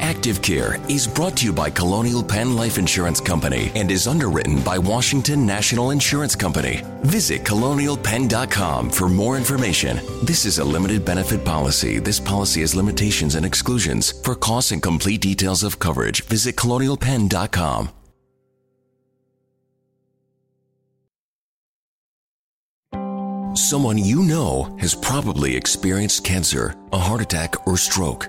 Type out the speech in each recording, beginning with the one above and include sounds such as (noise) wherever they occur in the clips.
Active Care is brought to you by Colonial Penn Life Insurance Company and is underwritten by Washington National Insurance Company. Visit colonialpenn.com for more information. This is a limited benefit policy. This policy has limitations and exclusions. For costs and complete details of coverage, visit colonialpenn.com. Someone you know has probably experienced cancer, a heart attack, or stroke.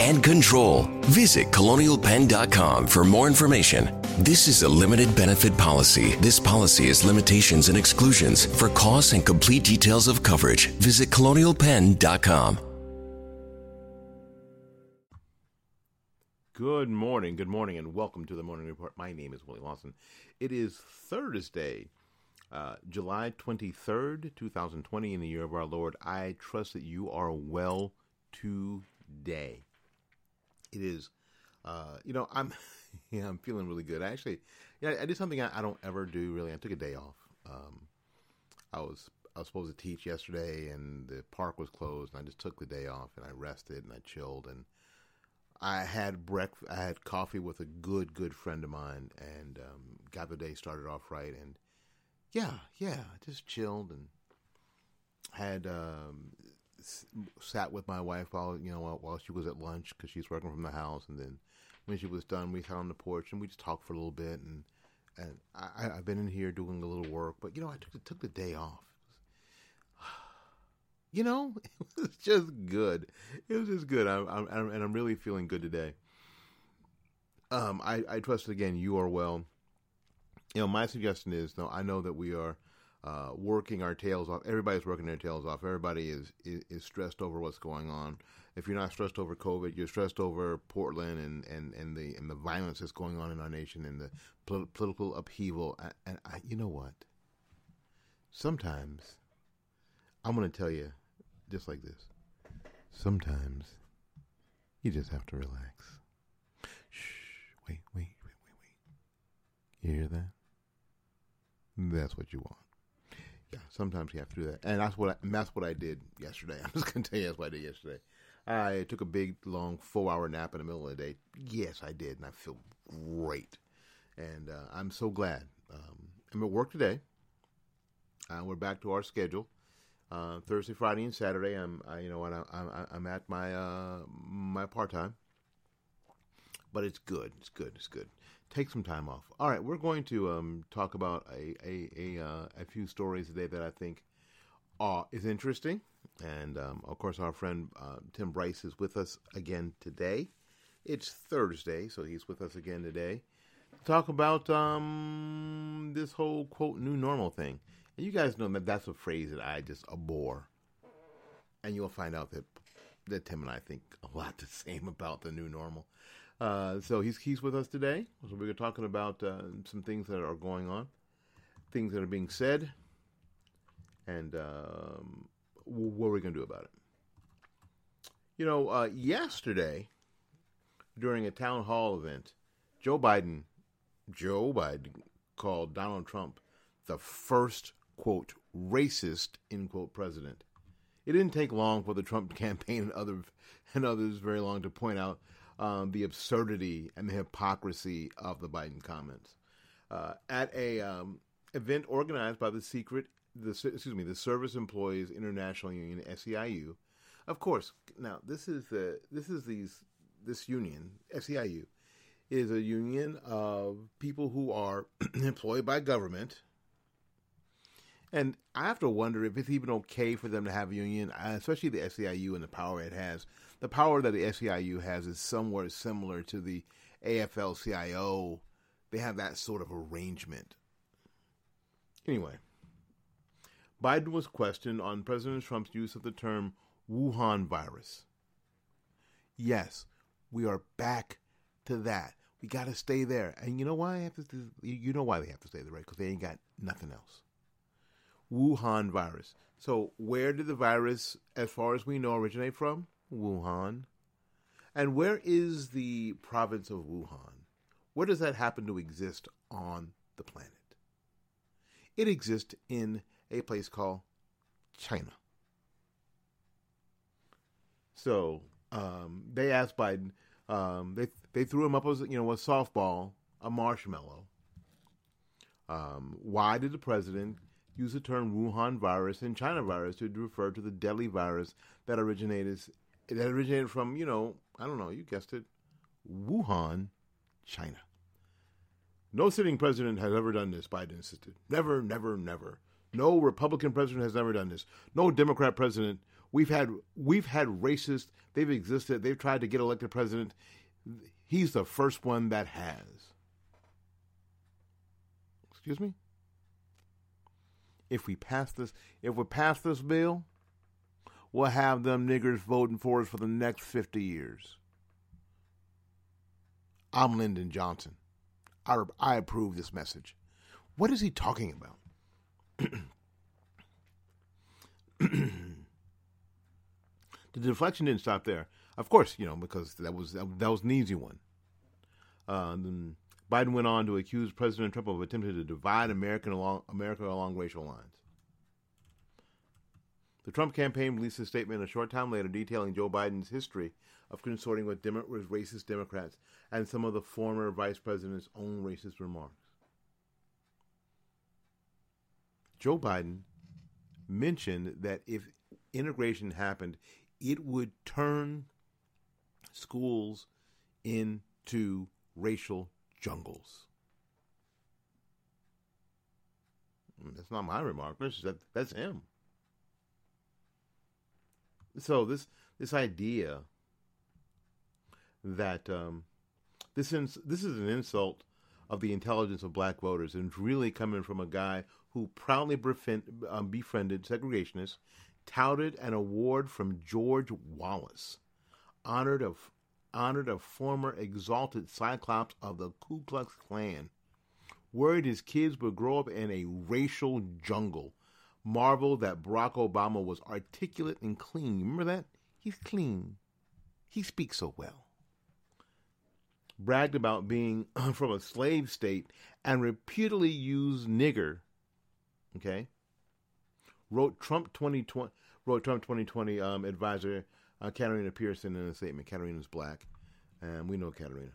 and control. Visit colonialpenn.com for more information. This is a limited benefit policy. This policy has limitations and exclusions. For costs and complete details of coverage, visit colonialpenn.com. Good morning, good morning, and welcome to the Morning Report. My name is Willie Lawson. It is Thursday, uh, July 23rd, 2020, in the year of our Lord. I trust that you are well today. It is, uh, you know, I'm, (laughs) yeah, I'm feeling really good. I actually, yeah, I did something I, I don't ever do really. I took a day off. Um, I was I was supposed to teach yesterday, and the park was closed, and I just took the day off, and I rested, and I chilled, and I had breakfast. I had coffee with a good, good friend of mine, and um, got the day started off right. And yeah, yeah, just chilled and had um, sat with my wife while you know while, she was at lunch because she's working from the house. And then when she was done, we sat on the porch and we just talked for a little bit. And and I, I've been in here doing a little work, but you know I took took the day off (sighs) you know, (laughs) it was just good. It was just good. I'm, I'm and I'm really feeling good today. Um, I, I trust again you are well. You know, my suggestion is, though, I know that we are uh, working our tails off. Everybody's working their tails off. Everybody is, is, is stressed over what's going on. If you're not stressed over COVID, you're stressed over Portland and, and, and the and the violence that's going on in our nation and the pol- political upheaval. And, and I, you know what? Sometimes I'm going to tell you just like this. Sometimes you just have to relax. Shh. Wait, wait, wait, wait, wait. You hear that? That's what you want. Yeah, sometimes you have to do that, and that's what I, and that's what I did yesterday. (laughs) I'm just gonna tell you that's what I did yesterday. I took a big, long, four-hour nap in the middle of the day. Yes, I did, and I feel great. And uh, I'm so glad. Um, I'm at work today. Uh, we're back to our schedule. Uh, Thursday, Friday, and Saturday, I'm I, you know I'm, I'm I'm at my uh, my part time, but it's good. It's good. It's good. Take some time off. All right, we're going to um, talk about a a a, uh, a few stories today that I think are is interesting, and um, of course, our friend uh, Tim Bryce is with us again today. It's Thursday, so he's with us again today. to Talk about um, this whole quote new normal thing And you guys know that that's a phrase that I just abhor. And you'll find out that that Tim and I think a lot the (laughs) same about the new normal. Uh, so he's he's with us today. So we're talking about uh, some things that are going on, things that are being said, and um, what are we going to do about it? You know, uh, yesterday during a town hall event, Joe Biden, Joe Biden called Donald Trump the first quote racist end quote president. It didn't take long for the Trump (laughs) campaign and other and others very long to point out um, the absurdity and the hypocrisy of the Biden comments. Uh, at a um, event organized by the secret, the excuse me, the Service Employees International Union (SEIU). Of course, now this is the this is these this union SEIU is a union of people who are (clears throat) employed by government. And I have to wonder if it's even okay for them to have a union, especially the SEIU and the power it has. The power that the SEIU has is somewhat similar to the AFL CIO. They have that sort of arrangement. Anyway, Biden was questioned on President Trump's use of the term Wuhan virus. Yes, we are back to that. We got to stay there. And you know why I have to? You know why they have to stay there, right? Because they ain't got nothing else. Wuhan virus. So where did the virus, as far as we know, originate from? Wuhan. And where is the province of Wuhan? Where does that happen to exist on the planet? It exists in a place called China. So um, they asked Biden. Um, they they threw him up as you know a softball, a marshmallow. Um, why did the president use the term Wuhan virus and China virus to refer to the deadly virus that originated that originated from you know I don't know you guessed it, Wuhan, China. No sitting president has ever done this, Biden insisted. Never, never, never. No Republican president has ever done this. No Democrat president We've had we've had racists. They've existed. They've tried to get elected president. He's the first one that has. Excuse me. If we pass this, if we pass this bill, we'll have them niggers voting for us for the next fifty years. I'm Lyndon Johnson. I, I approve this message. What is he talking about? (clears throat) the deflection didn't stop there. Of course, you know because that was that, that was an easy one. Uh, Biden went on to accuse President Trump of attempting to divide American along, America along racial lines. The Trump campaign released a statement a short time later detailing Joe Biden's history of consorting with, with racist Democrats and some of the former vice president's own racist remarks. Joe Biden mentioned that if integration happened, it would turn schools into racial jungles. Mm, that's not my remark. That's, that's him. So this this idea that um, this ins- this is an insult of the intelligence of black voters, and it's really coming from a guy who proudly befriend, um, befriended segregationists touted an award from George Wallace, honored a, honored a former exalted cyclops of the Ku Klux Klan, worried his kids would grow up in a racial jungle, marveled that Barack Obama was articulate and clean. Remember that? He's clean. He speaks so well. Bragged about being (clears throat) from a slave state and repeatedly used nigger. Okay? Wrote Trump 2020 wrote Trump 2020 um, advisor uh, Katarina Pierson in a statement. Katarina's black, and we know Katarina.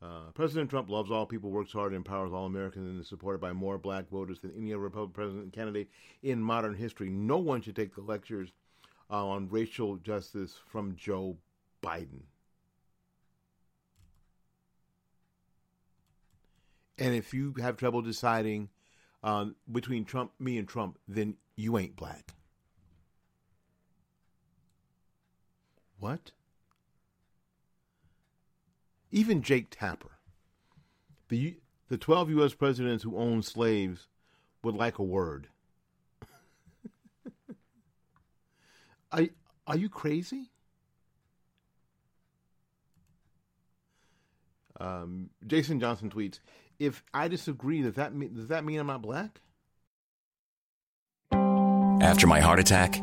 Uh, President Trump loves all people, works hard, empowers all Americans, and is supported by more black voters than any other Republican president candidate in modern history. No one should take the lectures uh, on racial justice from Joe Biden. And if you have trouble deciding um, between Trump, me, and Trump, then you ain't black. What? even Jake Tapper, the the twelve U.S. presidents who owned slaves would like a word. (laughs) are, are you crazy? Um, Jason Johnson tweets: If I disagree, does that mean, does that mean I'm not black? After my heart attack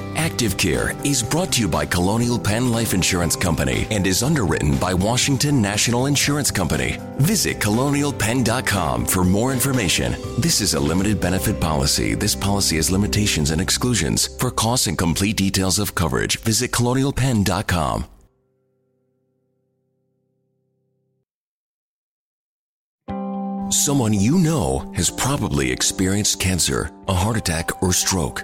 Active Care is brought to you by Colonial Penn Life Insurance Company and is underwritten by Washington National Insurance Company. Visit colonialpenn.com for more information. This is a limited benefit policy. This policy has limitations and exclusions. For costs and complete details of coverage, visit colonialpenn.com. Someone you know has probably experienced cancer, a heart attack, or stroke.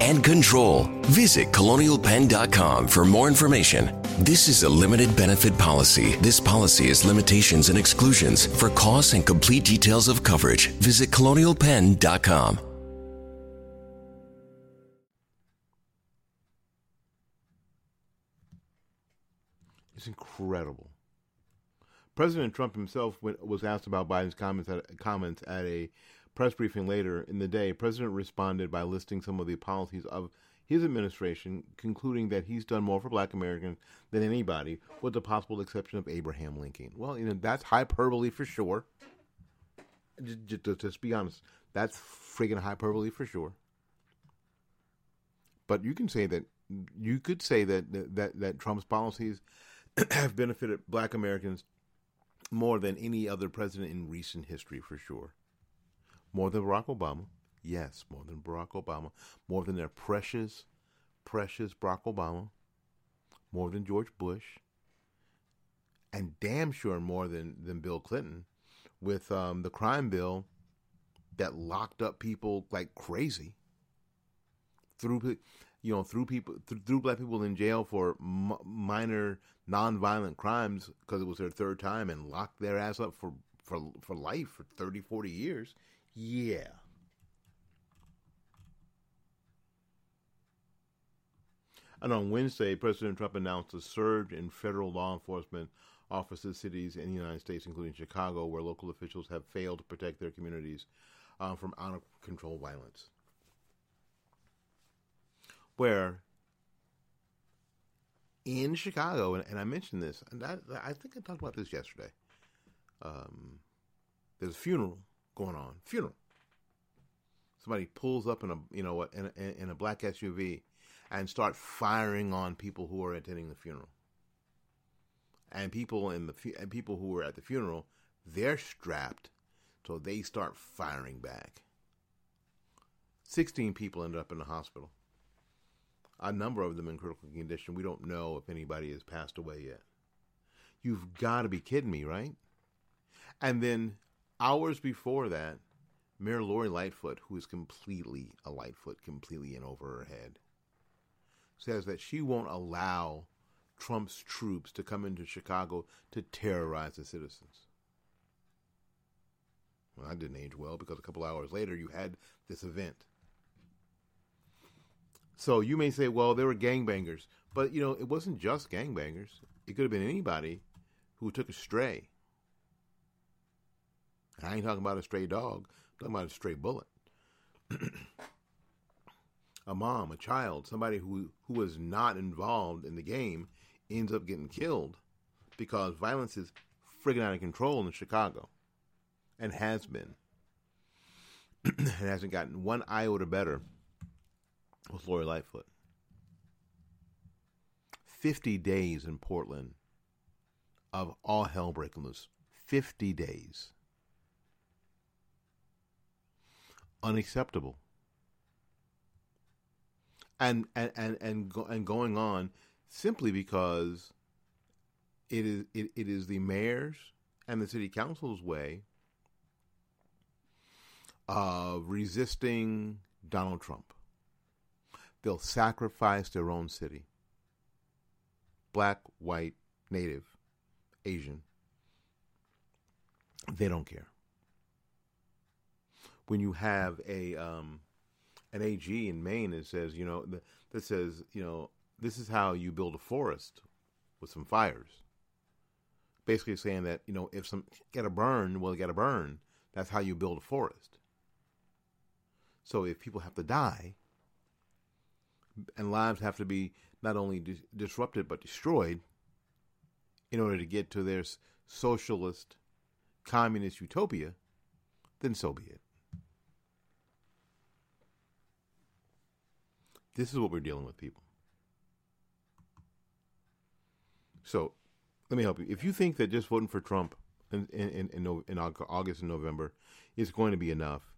and control. Visit colonialpenn.com for more information. This is a limited benefit policy. This policy has limitations and exclusions. For costs and complete details of coverage, visit colonialpenn.com. It's incredible. President Trump himself was asked about Biden's comments at, comments at a press briefing later in the day. President responded by listing some of the policies of his administration, concluding that he's done more for black Americans than anybody, with the possible exception of Abraham Lincoln. Well, you know, that's hyperbole for sure. Just, just, just be honest. That's friggin' hyperbole for sure. But you can say that you could say that that that Trump's policies (clears throat) have benefited black Americans more than any other president in recent history for sure. More than Barack Obama. Yes, more than Barack Obama. More than their precious, precious Barack Obama. More than George Bush. And damn sure more than, than Bill Clinton with um, the crime bill that locked up people like crazy. Threw, you know, threw people, threw black people in jail for m- minor nonviolent crimes because it was their third time and locked their ass up for, for, for life for 30, 40 years. Yeah. And on Wednesday, President Trump announced a surge in federal law enforcement officers, in cities in the United States, including Chicago, where local officials have failed to protect their communities uh, from out of control violence. Where in Chicago, and, and I mentioned this, and I, I, think I talked about this yesterday. Um, there's a funeral going on. Funeral. Somebody pulls up in a you know what in a, in a black SUV and start firing on people who are attending the funeral. And people in the and people who were at the funeral, they're strapped, so they start firing back. Sixteen people ended up in the hospital. A number of them in critical condition. We don't know if anybody has passed away yet. You've got to be kidding me, right? And then hours before that, Mayor Lori Lightfoot, who is completely a Lightfoot, completely in over her head, says that she won't allow Trump's troops to come into Chicago to terrorize the citizens. Well, that didn't age well because a couple hours later you had this event. So you may say, well, they were gangbangers. But, you know, it wasn't just gangbangers. It could have been anybody who took a stray. I ain't talking about a stray dog. I'm talking about a stray bullet. (clears throat) a mom, a child, somebody who who was not involved in the game ends up getting killed because violence is friggin' out of control in Chicago and has been. (clears throat) it hasn't gotten one iota better with Lori Lightfoot. 50 days in Portland of all hell breaking loose. 50 days. Unacceptable. And and and and, go, and going on simply because it is it, it is the mayor's and the city council's way of resisting Donald Trump. They'll sacrifice their own city. Black, white, native, Asian. They don't care. When you have a um, an AG in Maine that says, you know, that says, you know, this is how you build a forest with some fires. Basically saying that, you know, if some get a burn, well, get a burn. That's how you build a forest. So if people have to die and lives have to be not only dis- disrupted but destroyed in order to get to their socialist communist utopia, then so be it. This is what we're dealing with, people. So, let me help you. If you think that just voting for Trump in in in, in August and November is going to be enough,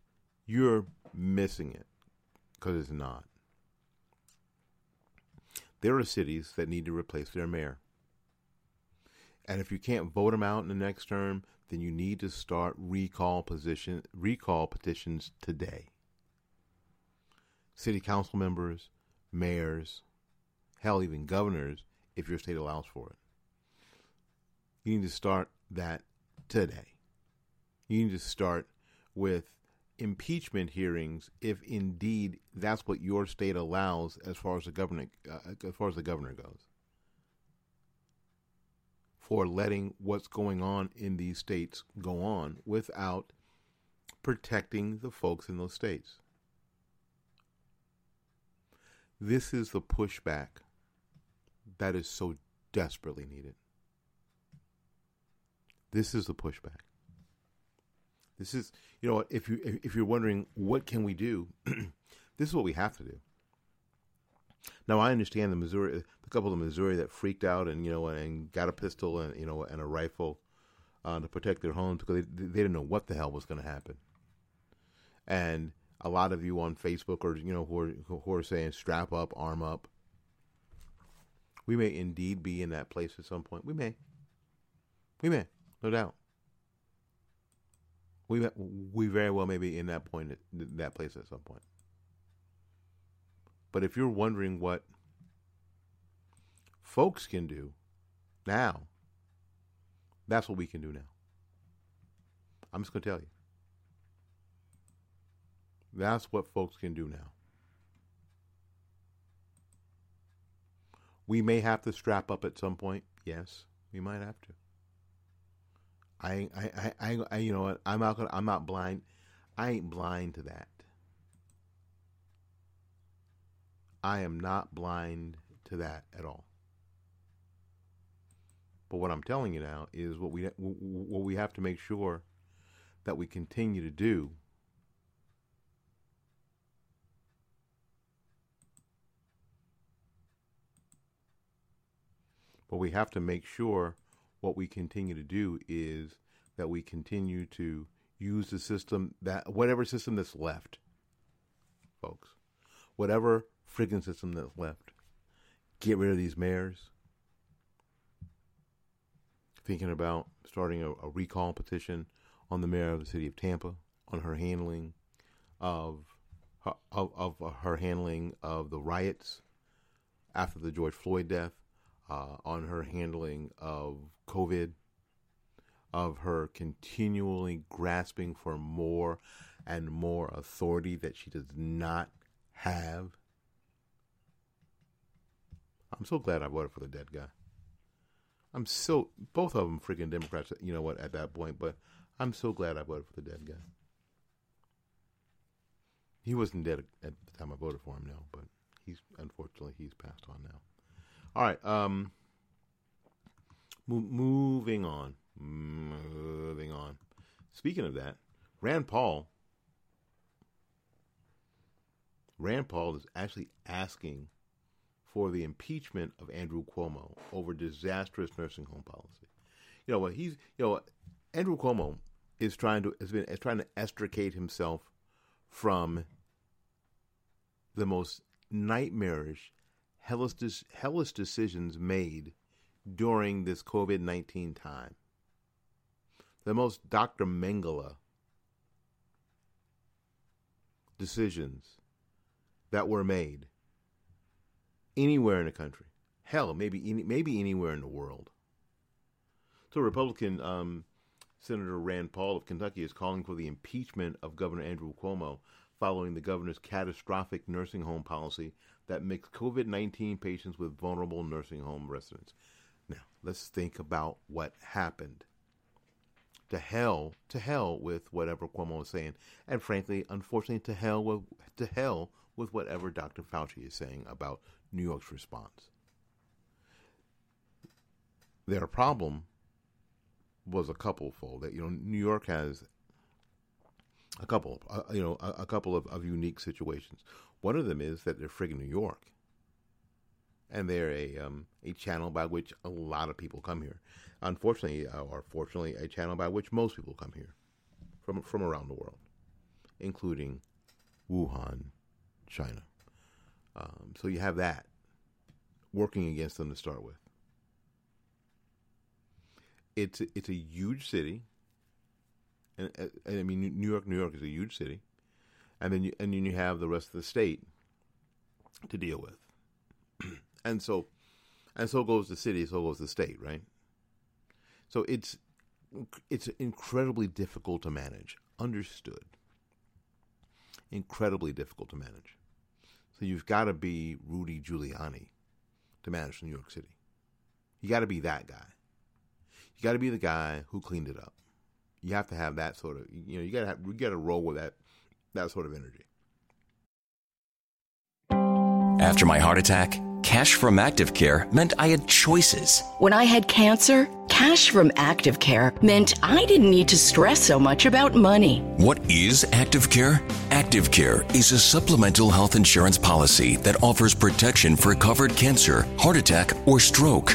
you're missing it because it's not. There are cities that need to replace their mayor. And if you can't vote them out in the next term, then you need to start recall position recall petitions today. City council members, mayors, hell even governors if your state allows for it. You need to start that today. You need to start with impeachment hearings if indeed that's what your state allows as far as the governor uh, as far as the governor goes for letting what's going on in these states go on without protecting the folks in those states. This is the pushback that is so desperately needed. This is the pushback. This is, you know, if you if you're wondering what can we do, (clears throat) this is what we have to do. Now I understand the Missouri, the couple of Missouri that freaked out and you know and got a pistol and you know and a rifle uh, to protect their homes because they, they didn't know what the hell was going to happen. And a lot of you on Facebook or you know who are who are saying strap up, arm up. We may indeed be in that place at some point. We may. We may, no doubt. We we very well may be in that point, that place at some point. But if you're wondering what folks can do now, that's what we can do now. I'm just going to tell you. That's what folks can do now. We may have to strap up at some point. Yes, we might have to. I, I, I, I, you know what? I'm not gonna. I'm not blind. I ain't blind to that. I am not blind to that at all. But what I'm telling you now is what we what we have to make sure that we continue to do But we have to make sure what we continue to do is that we continue to use the system that whatever system that's left, folks, whatever friggin' system that's left, get rid of these mayors. Thinking about starting a, a recall petition on the mayor of the city of Tampa on her handling of of, of her handling of the riots after the George Floyd death, uh, on her handling of COVID, of her continually grasping for more and more authority that she does not have. I'm so glad I voted for the dead guy. I'm so both of them freaking Democrats. You know what? At that point, but I'm so glad I voted for the dead guy. He wasn't dead at the time I voted for him, no, but he's unfortunately he's passed on now. All right, um, mo- moving on, moving on. Speaking of that, Rand Paul, Rand Paul is actually asking for the impeachment of Andrew Cuomo over disastrous nursing home policy. You know what he's you know Andrew Cuomo is trying to has been is trying to extricate himself from the most nightmarish, hellish, hellish decisions made during this COVID nineteen time. The most Dr. Mengele decisions that were made anywhere in the country. Hell, maybe maybe anywhere in the world. So, Republican um, Senator Rand Paul of Kentucky is calling for the impeachment of Governor Andrew Cuomo following the governor's catastrophic nursing home policy that mixed COVID 19 patients with vulnerable nursing home residents. Now, let's think about what happened. To hell, to hell with whatever Cuomo is saying, and frankly, unfortunately, to hell with to hell with whatever Dr. Fauci is saying about New York's response. Their problem was a couple fold. That you know, New York has a couple, uh, you know, a, a couple of, of unique situations. One of them is that they're friggin' New York, and they're a um, a channel by which a lot of people come here. Unfortunately, uh, or fortunately, a channel by which most people come here from from around the world, including Wuhan, China. Um, so you have that working against them to start with. It's it's a huge city, and, and I mean New York. New York is a huge city, and then you, and then you have the rest of the state to deal with, (clears throat) and so and so goes the city, so goes the state, right? So it's it's incredibly difficult to manage. Understood. Incredibly difficult to manage. So you've got to be Rudy Giuliani to manage New York City. You got to be that guy. You got to be the guy who cleaned it up. You have to have that sort of, you know, you got to have, you got to roll with that that sort of energy. After my heart attack, cash from Active Care meant I had choices. When I had cancer, cash from Active Care meant I didn't need to stress so much about money. What is Active Care? Active Care is a supplemental health insurance policy that offers protection for covered cancer, heart attack, or stroke,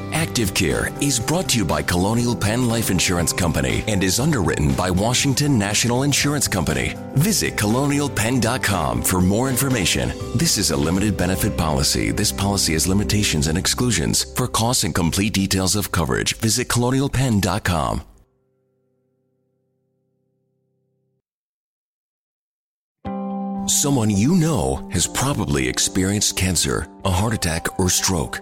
Active Care is brought to you by Colonial Penn Life Insurance Company and is underwritten by Washington National Insurance Company. Visit colonialpenn.com for more information. This is a limited benefit policy. This policy has limitations and exclusions. For costs and complete details of coverage, visit colonialpenn.com. Someone you know has probably experienced cancer, a heart attack, or stroke.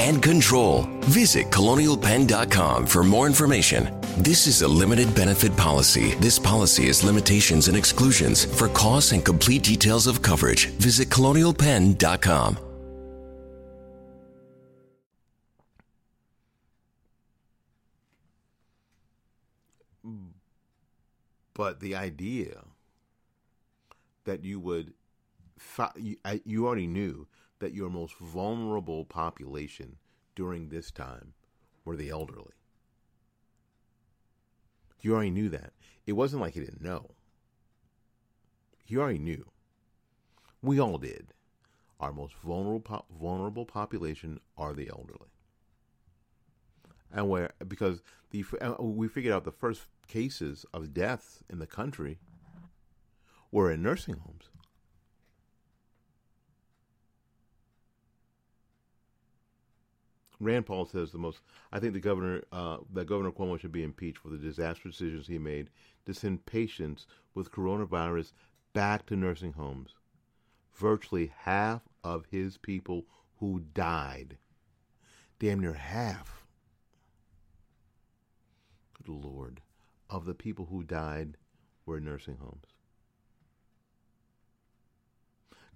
and control. Visit colonialpenn.com for more information. This is a limited benefit policy. This policy has limitations and exclusions. For costs and complete details of coverage, visit colonialpenn.com. But the idea that you would, you already knew that your most vulnerable population during this time were the elderly. You already knew that. It wasn't like he didn't know. He already knew. We all did. Our most vulnerable vulnerable population are the elderly. And where because the uh, we figured out the first cases of deaths in the country were in nursing homes. Rand Paul says the most. I think the governor, uh, that Governor Cuomo should be impeached for the disastrous decisions he made to send patients with coronavirus back to nursing homes. Virtually half of his people who died, damn near half. Good Lord, of the people who died were in nursing homes.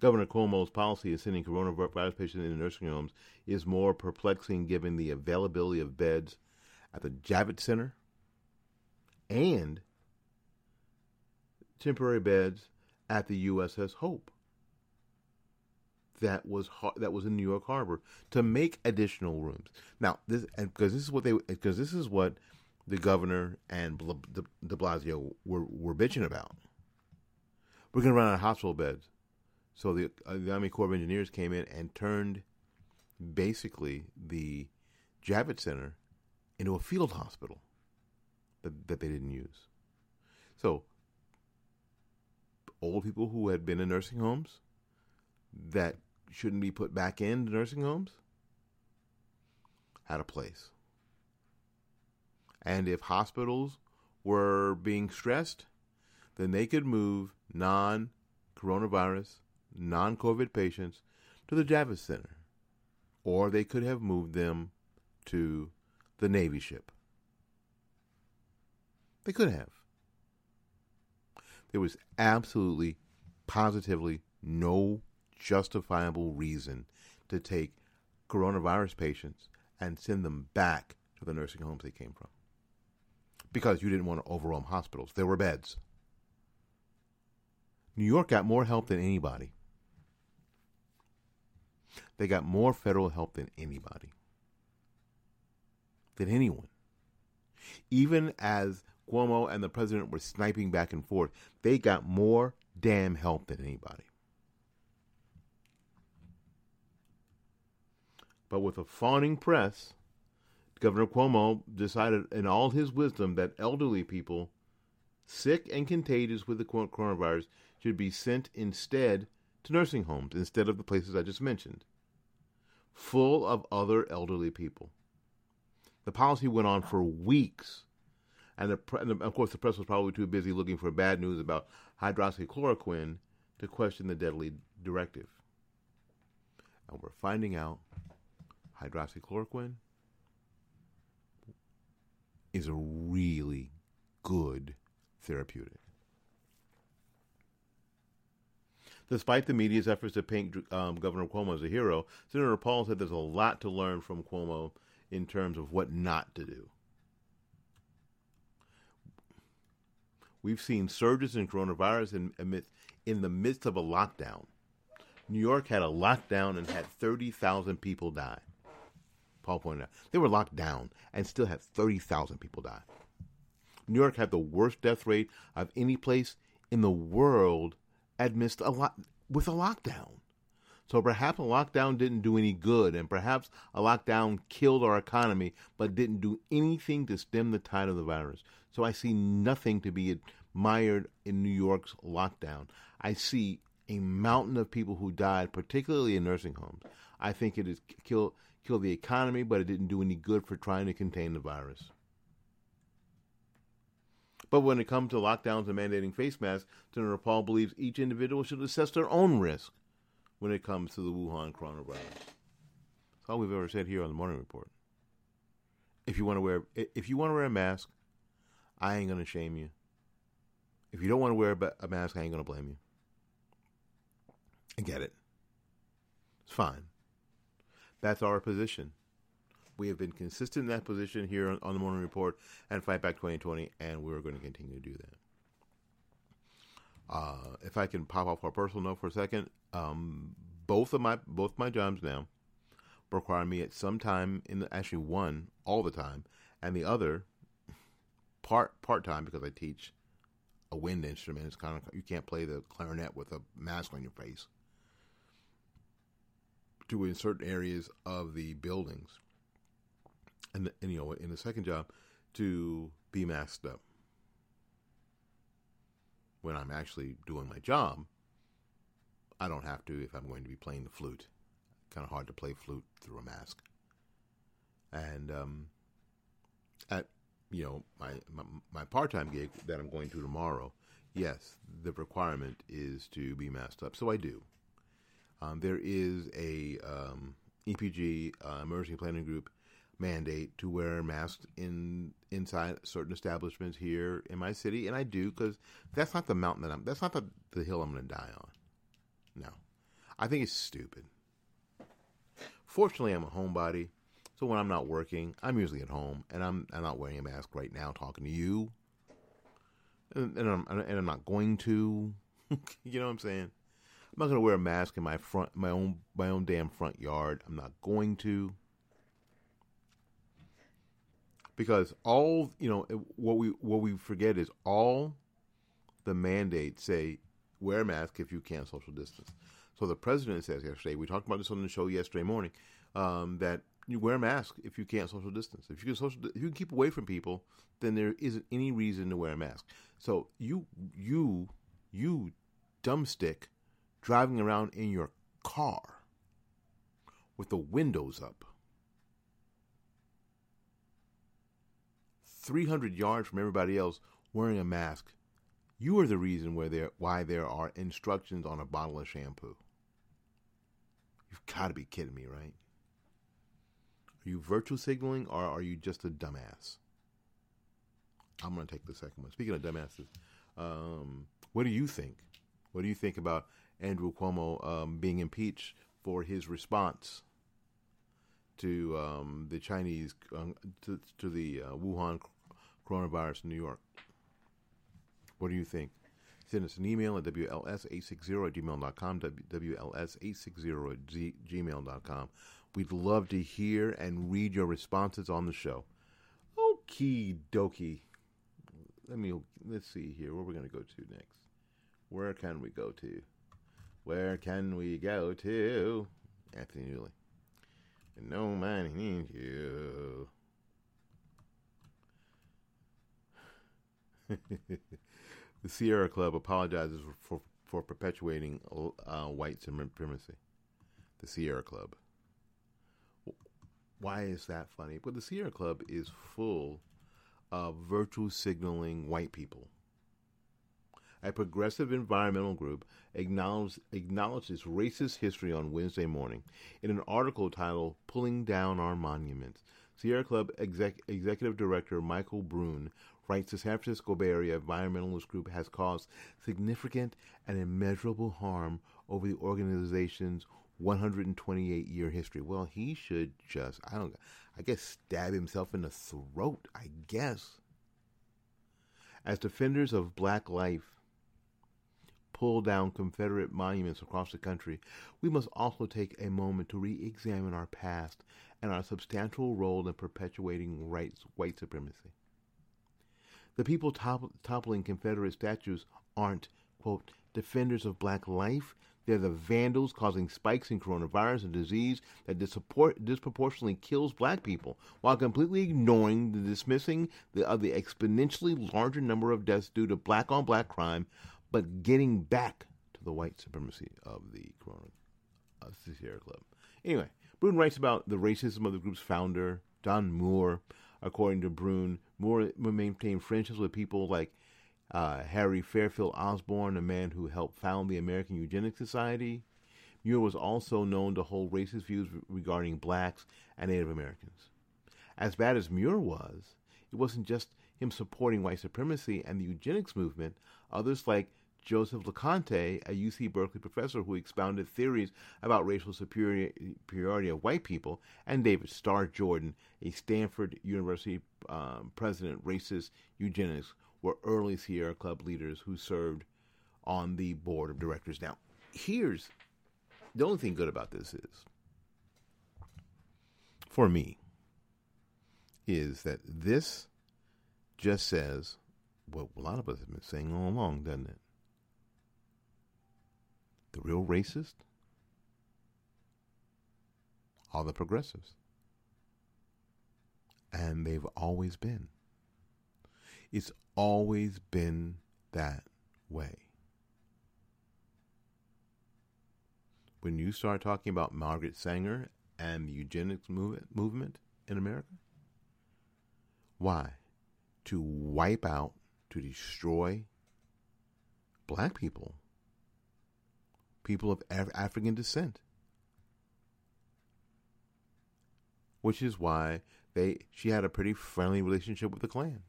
Governor Cuomo's policy of sending coronavirus patients into nursing homes is more perplexing given the availability of beds at the Javits Center and temporary beds at the USS Hope. That was that was in New York Harbor to make additional rooms. Now, this because this is what they because this is what the governor and De Blasio were were bitching about. We're going to run out of hospital beds. So the, uh, the Army Corps of Engineers came in and turned basically the Javits Center into a field hospital that, that they didn't use. So old people who had been in nursing homes that shouldn't be put back into nursing homes had a place. And if hospitals were being stressed, then they could move non coronavirus non COVID patients to the Javits Center, or they could have moved them to the Navy ship. They could have. There was absolutely, positively no justifiable reason to take coronavirus patients and send them back to the nursing homes they came from. Because you didn't want to overwhelm hospitals. There were beds. New York got more help than anybody. They got more federal help than anybody, than anyone. Even as Cuomo and the president were sniping back and forth, they got more damn help than anybody. But with a fawning press, Governor Cuomo decided in all his wisdom that elderly people sick and contagious with the coronavirus should be sent instead to nursing homes instead of the places I just mentioned full of other elderly people. The policy went on for weeks, and, the, and of course, the press was probably too busy looking for bad news about hydroxychloroquine to question the deadly directive. And we're finding out hydroxychloroquine is a really good therapeutic. Despite the media's efforts to paint um, Governor Cuomo as a hero, Senator Paul said there's a lot to learn from Cuomo in terms of what not to do. We've seen surges in coronavirus in, amidst, in the midst of a lockdown. New York had a lockdown and had 30,000 people die. Paul pointed out. They were locked down and still had 30,000 people die. New York had the worst death rate of any place in the world amidst a lot with a lockdown. So perhaps a lockdown didn't do any good, and perhaps a lockdown killed our economy, but didn't do anything to stem the tide of the virus. So I see nothing to be admired in New York's lockdown. I see a mountain of people who died, particularly in nursing homes. I think it has killed killed the economy, but it didn't do any good for trying to contain the virus. But when it comes to lockdowns and mandating face masks, Senator Paul believes each individual should assess their own risk when it comes to the Wuhan coronavirus. That's all we've ever said here on the Morning Report. If you want to wear if you want to wear a mask, I ain't gonna shame you. If you don't want to wear a mask, I ain't gonna blame you. I get it. It's fine. That's our position. We have been consistent in that position here on, on the Morning Report and Fight Back 2020, and we're going to continue to do that. Uh, if I can pop off a personal note for a second, um, both of my both my jobs now require me at some time in the, actually one all the time, and the other part part time because I teach a wind instrument. It's kind of you can't play the clarinet with a mask on your face. to in certain areas of the buildings, and, and you know, in the second job, to be masked up when I'm actually doing my job. I don't have to if I'm going to be playing the flute. Kind of hard to play flute through a mask. And um, at you know my my, my part time gig that I'm going to tomorrow, yes, the requirement is to be masked up. So I do. Um, there is a um, EPG uh, emergency planning group mandate to wear masks in inside certain establishments here in my city, and I do because that's not the mountain that I'm. That's not the the hill I'm going to die on. No, I think it's stupid. Fortunately, I'm a homebody, so when I'm not working, I'm usually at home, and I'm I'm not wearing a mask right now, talking to you, and, and I'm and I'm not going to. (laughs) you know what I'm saying? I'm not going to wear a mask in my front, my own, my own damn front yard. I'm not going to because all you know what we what we forget is all the mandates say wear a mask if you can't social distance. So the president says yesterday, we talked about this on the show yesterday morning, um, that you wear a mask if you can't social distance. If you can social, if you can keep away from people, then there isn't any reason to wear a mask. So you you you dumb stick driving around in your car with the windows up 300 yards from everybody else wearing a mask, you are the reason where there, why there are instructions on a bottle of shampoo. You've got to be kidding me, right? Are you virtual signaling or are you just a dumbass? I'm going to take the second one. Speaking of dumbasses, um, what do you think? What do you think about Andrew Cuomo um, being impeached for his response to um, the Chinese um, to, to, the uh, Wuhan coronavirus in New York. What do you think? Send us an email at WLS860 at gmail.com, WLS860 at gmail.com. We'd love to hear and read your responses on the show. Okie dokie. Let me, let's see here. Where we're going to go to next. Where can we go to? Where can we go to? Anthony Newley. No man needs you. (laughs) the Sierra Club apologizes for, for perpetuating uh, white supremacy. The Sierra Club. Why is that funny? Well, the Sierra Club is full of virtue signaling white people. A progressive environmental group acknowledges, acknowledges racist history on Wednesday morning in an article titled Pulling Down Our Monuments. Sierra Club exec, Executive Director Michael Brune writes the San Francisco Bay Area environmentalist group has caused significant and immeasurable harm over the organization's 128 year history. Well, he should just, I don't, I guess, stab himself in the throat, I guess. As defenders of black life pull down Confederate monuments across the country, we must also take a moment to re examine our past and our substantial role in perpetuating white supremacy. The people toppling Confederate statues aren't, quote, defenders of black life. They're the vandals causing spikes in coronavirus and disease that disproportionately kills black people, while completely ignoring the dismissing the, of the exponentially larger number of deaths due to black on black crime, but getting back to the white supremacy of the Corona uh, Sierra Club. Anyway, Brune writes about the racism of the group's founder, John Muir, according to Brune, Muir maintained friendships with people like uh, Harry Fairfield Osborn, a man who helped found the American Eugenics Society. Muir was also known to hold racist views regarding blacks and Native Americans. As bad as Muir was, it wasn't just him supporting white supremacy and the eugenics movement. Others like Joseph LeConte, a UC Berkeley professor who expounded theories about racial superiority of white people, and David Starr Jordan, a Stanford University um, president, racist eugenics, were early Sierra Club leaders who served on the board of directors. Now, here's the only thing good about this is, for me, is that this just says what a lot of us have been saying all along, doesn't it? The real racist are the progressives. And they've always been. It's always been that way. When you start talking about Margaret Sanger and the eugenics movement, movement in America, why? To wipe out, to destroy black people, people of Af- African descent. Which is why they she had a pretty friendly relationship with the Klan.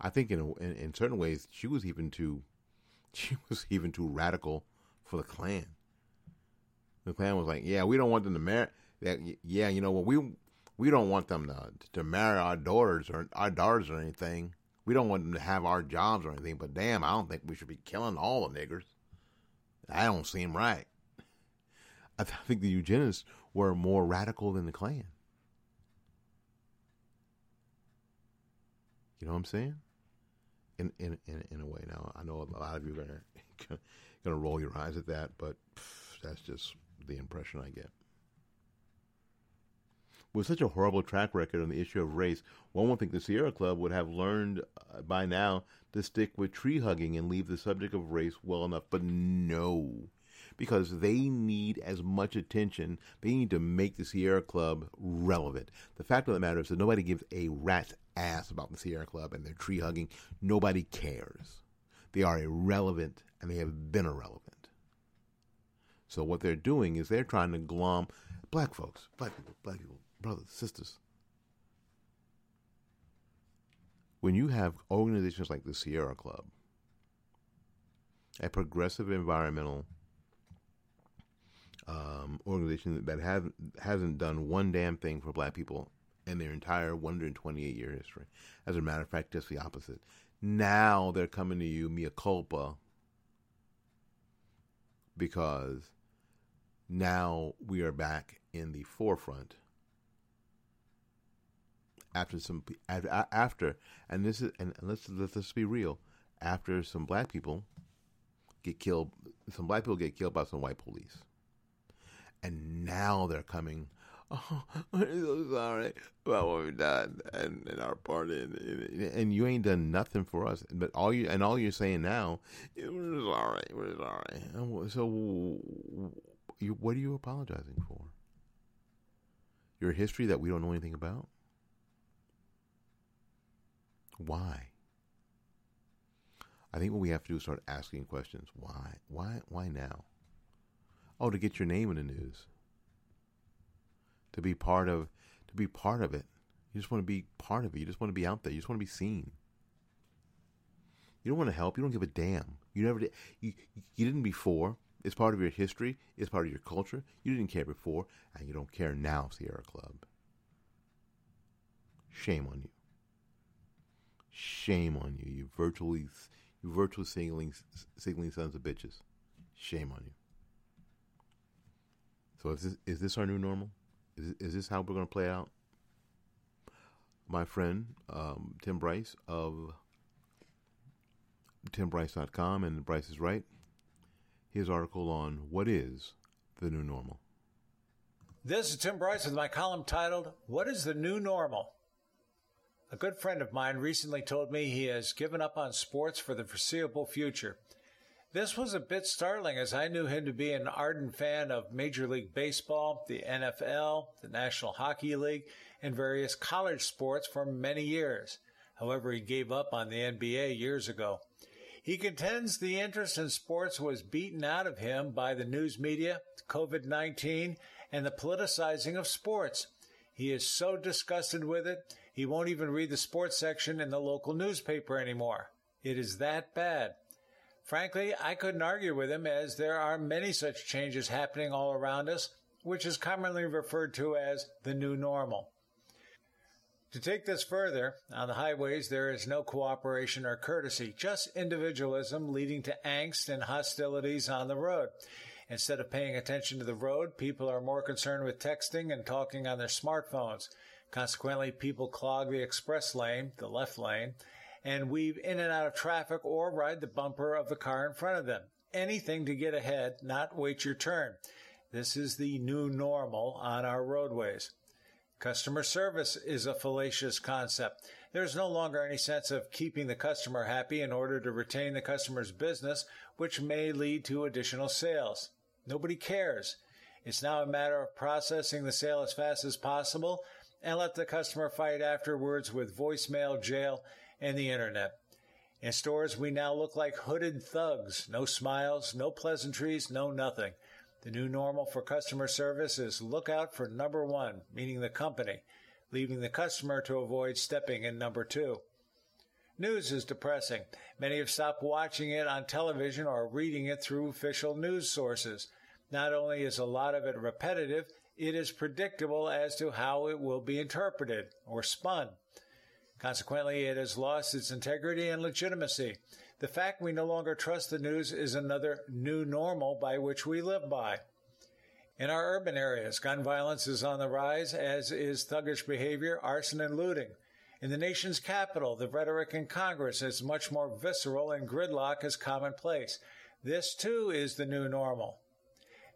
I think in, a, in in certain ways she was even too (laughs) she was even too radical for the Klan. The Klan was like, "Yeah, we don't want them to marry. That yeah, you know what we we don't want them to to marry our daughters or our daughters or anything. We don't want them to have our jobs or anything. But damn, I don't think we should be killing all the niggers. That don't seem right. I, th- I think the eugenists were more radical than the Klan. You know what I'm saying? In in in, in a way. Now I know a lot of you are gonna (laughs) gonna roll your eyes at that, but pff, that's just the impression I get. With such a horrible track record on the issue of race, one would think the Sierra Club would have learned uh, by now to stick with tree hugging and leave the subject of race well enough. But no, because they need as much attention. They need to make the Sierra Club relevant. The fact of the matter is that nobody gives a rat's ass about the Sierra Club and their tree hugging. Nobody cares. They are irrelevant and they have been irrelevant. So what they're doing is they're trying to glom black folks, black people, black people, brothers, sisters. When you have organizations like the Sierra Club, a progressive environmental um, organization that have, hasn't done one damn thing for black people in their entire 128 year history. As a matter of fact, just the opposite. Now they're coming to you, mea culpa, because now we are back in the forefront after some after and this is and let's let's be real. After some black people get killed some black people get killed by some white police. And now they're coming (laughs) oh i'm so sorry about what we've done and, and our part in it and you ain't done nothing for us. But all you and all you're saying now we're sorry we're sorry so what are you apologizing for? Your history that we don't know anything about why? I think what we have to do is start asking questions. Why? Why? Why now? Oh, to get your name in the news. To be part of, to be part of it. You just want to be part of it. You just want to be out there. You just want to be seen. You don't want to help. You don't give a damn. You never did. You, you didn't before. It's part of your history. It's part of your culture. You didn't care before, and you don't care now, Sierra Club. Shame on you. Shame on you, you virtually, you virtual signaling, signaling sons of bitches. Shame on you. So is this is this our new normal? Is is this how we're going to play out? My friend um, Tim Bryce of TimBryce.com and Bryce is right. His article on what is the new normal. This is Tim Bryce with my column titled "What is the New Normal." A good friend of mine recently told me he has given up on sports for the foreseeable future. This was a bit startling as I knew him to be an ardent fan of Major League Baseball, the NFL, the National Hockey League, and various college sports for many years. However, he gave up on the NBA years ago. He contends the interest in sports was beaten out of him by the news media, COVID 19, and the politicizing of sports. He is so disgusted with it, he won't even read the sports section in the local newspaper anymore. It is that bad. Frankly, I couldn't argue with him as there are many such changes happening all around us, which is commonly referred to as the new normal. To take this further, on the highways there is no cooperation or courtesy, just individualism leading to angst and hostilities on the road. Instead of paying attention to the road, people are more concerned with texting and talking on their smartphones. Consequently, people clog the express lane, the left lane, and weave in and out of traffic or ride the bumper of the car in front of them. Anything to get ahead, not wait your turn. This is the new normal on our roadways. Customer service is a fallacious concept. There's no longer any sense of keeping the customer happy in order to retain the customer's business, which may lead to additional sales. Nobody cares. It's now a matter of processing the sale as fast as possible and let the customer fight afterwards with voicemail, jail, and the internet. In stores, we now look like hooded thugs. No smiles, no pleasantries, no nothing. The new normal for customer service is look out for number one, meaning the company, leaving the customer to avoid stepping in number two. News is depressing. Many have stopped watching it on television or reading it through official news sources. Not only is a lot of it repetitive, it is predictable as to how it will be interpreted or spun. Consequently, it has lost its integrity and legitimacy. The fact we no longer trust the news is another new normal by which we live by. In our urban areas, gun violence is on the rise, as is thuggish behavior, arson, and looting. In the nation's capital, the rhetoric in Congress is much more visceral and gridlock is commonplace. This, too, is the new normal.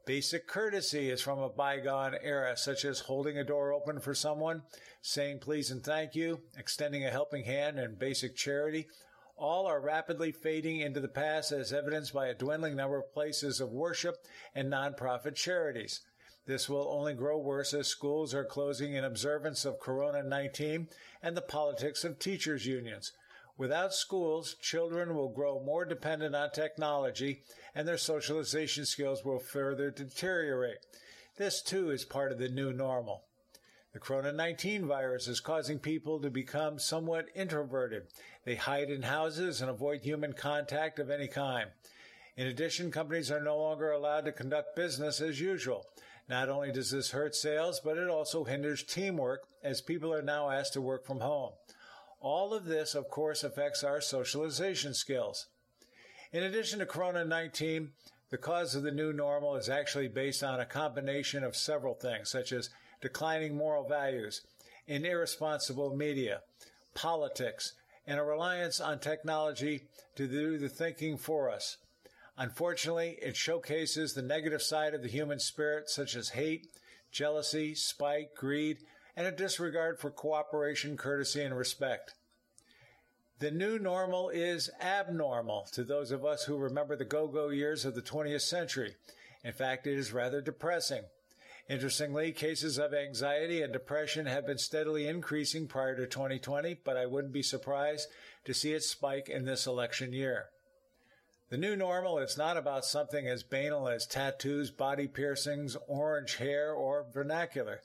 Basic courtesy is from a bygone era, such as holding a door open for someone, saying please and thank you, extending a helping hand, and basic charity. All are rapidly fading into the past as evidenced by a dwindling number of places of worship and nonprofit charities. This will only grow worse as schools are closing in observance of Corona 19 and the politics of teachers' unions. Without schools, children will grow more dependent on technology and their socialization skills will further deteriorate. This too is part of the new normal. The Corona 19 virus is causing people to become somewhat introverted. They hide in houses and avoid human contact of any kind. In addition, companies are no longer allowed to conduct business as usual. Not only does this hurt sales, but it also hinders teamwork as people are now asked to work from home. All of this, of course, affects our socialization skills. In addition to Corona 19, the cause of the new normal is actually based on a combination of several things, such as declining moral values, an irresponsible media, politics, and a reliance on technology to do the thinking for us. Unfortunately, it showcases the negative side of the human spirit, such as hate, jealousy, spite, greed, and a disregard for cooperation, courtesy, and respect. The new normal is abnormal to those of us who remember the go go years of the 20th century. In fact, it is rather depressing. Interestingly, cases of anxiety and depression have been steadily increasing prior to 2020, but I wouldn't be surprised to see it spike in this election year. The new normal is not about something as banal as tattoos, body piercings, orange hair, or vernacular.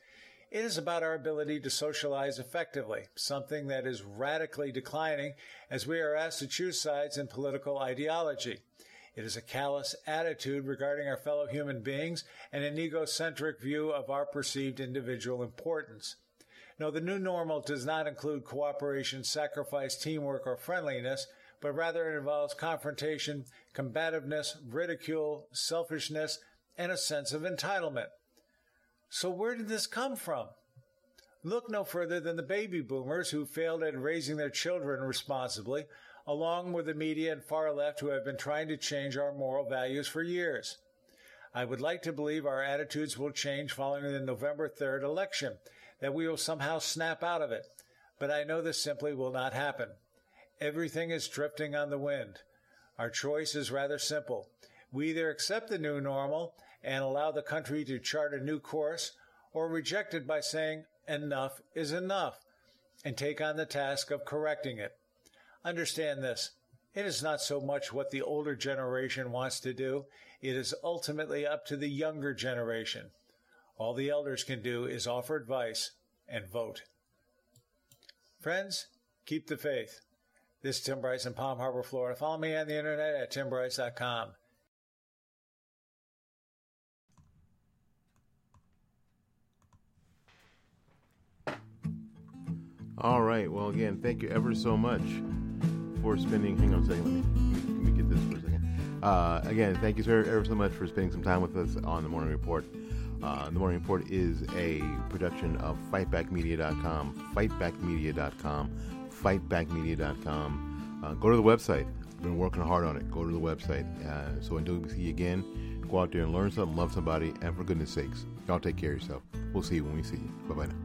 It is about our ability to socialize effectively, something that is radically declining as we are asked to choose sides in political ideology. It is a callous attitude regarding our fellow human beings and an egocentric view of our perceived individual importance. No, the new normal does not include cooperation, sacrifice, teamwork, or friendliness, but rather it involves confrontation, combativeness, ridicule, selfishness, and a sense of entitlement. So where did this come from? Look no further than the baby boomers who failed at raising their children responsibly, along with the media and far left who have been trying to change our moral values for years. I would like to believe our attitudes will change following the November 3rd election, that we will somehow snap out of it. But I know this simply will not happen. Everything is drifting on the wind. Our choice is rather simple. We either accept the new normal and allow the country to chart a new course, or reject it by saying enough is enough and take on the task of correcting it. Understand this. It is not so much what the older generation wants to do. It is ultimately up to the younger generation. All the elders can do is offer advice and vote. Friends, keep the faith. This is Tim Bryce in Palm Harbor, Florida. Follow me on the internet at timbryce.com. All right. Well, again, thank you ever so much for spending. Hang on a second. Let me, let me get this for a second. Uh, again, thank you so, ever so much for spending some time with us on the Morning Report. Uh, the Morning Report is a production of FightbackMedia.com, FightbackMedia.com, FightbackMedia.com. Uh, go to the website. We've been working hard on it. Go to the website. Uh, so until we see you again, Go out there and learn something, love somebody, and for goodness sakes, y'all take care of yourself. We'll see you when we see you. Bye bye now.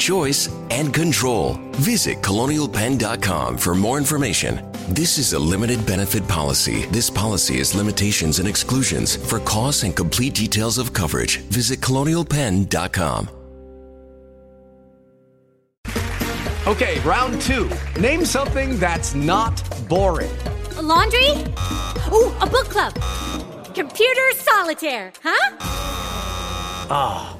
choice, and control. Visit colonialpenn.com for more information. This is a limited benefit policy. This policy has limitations and exclusions. For costs and complete details of coverage, visit colonialpenn.com. Okay, round two. Name something that's not boring. A laundry? Ooh, a book club. Computer solitaire, huh? Ah, oh,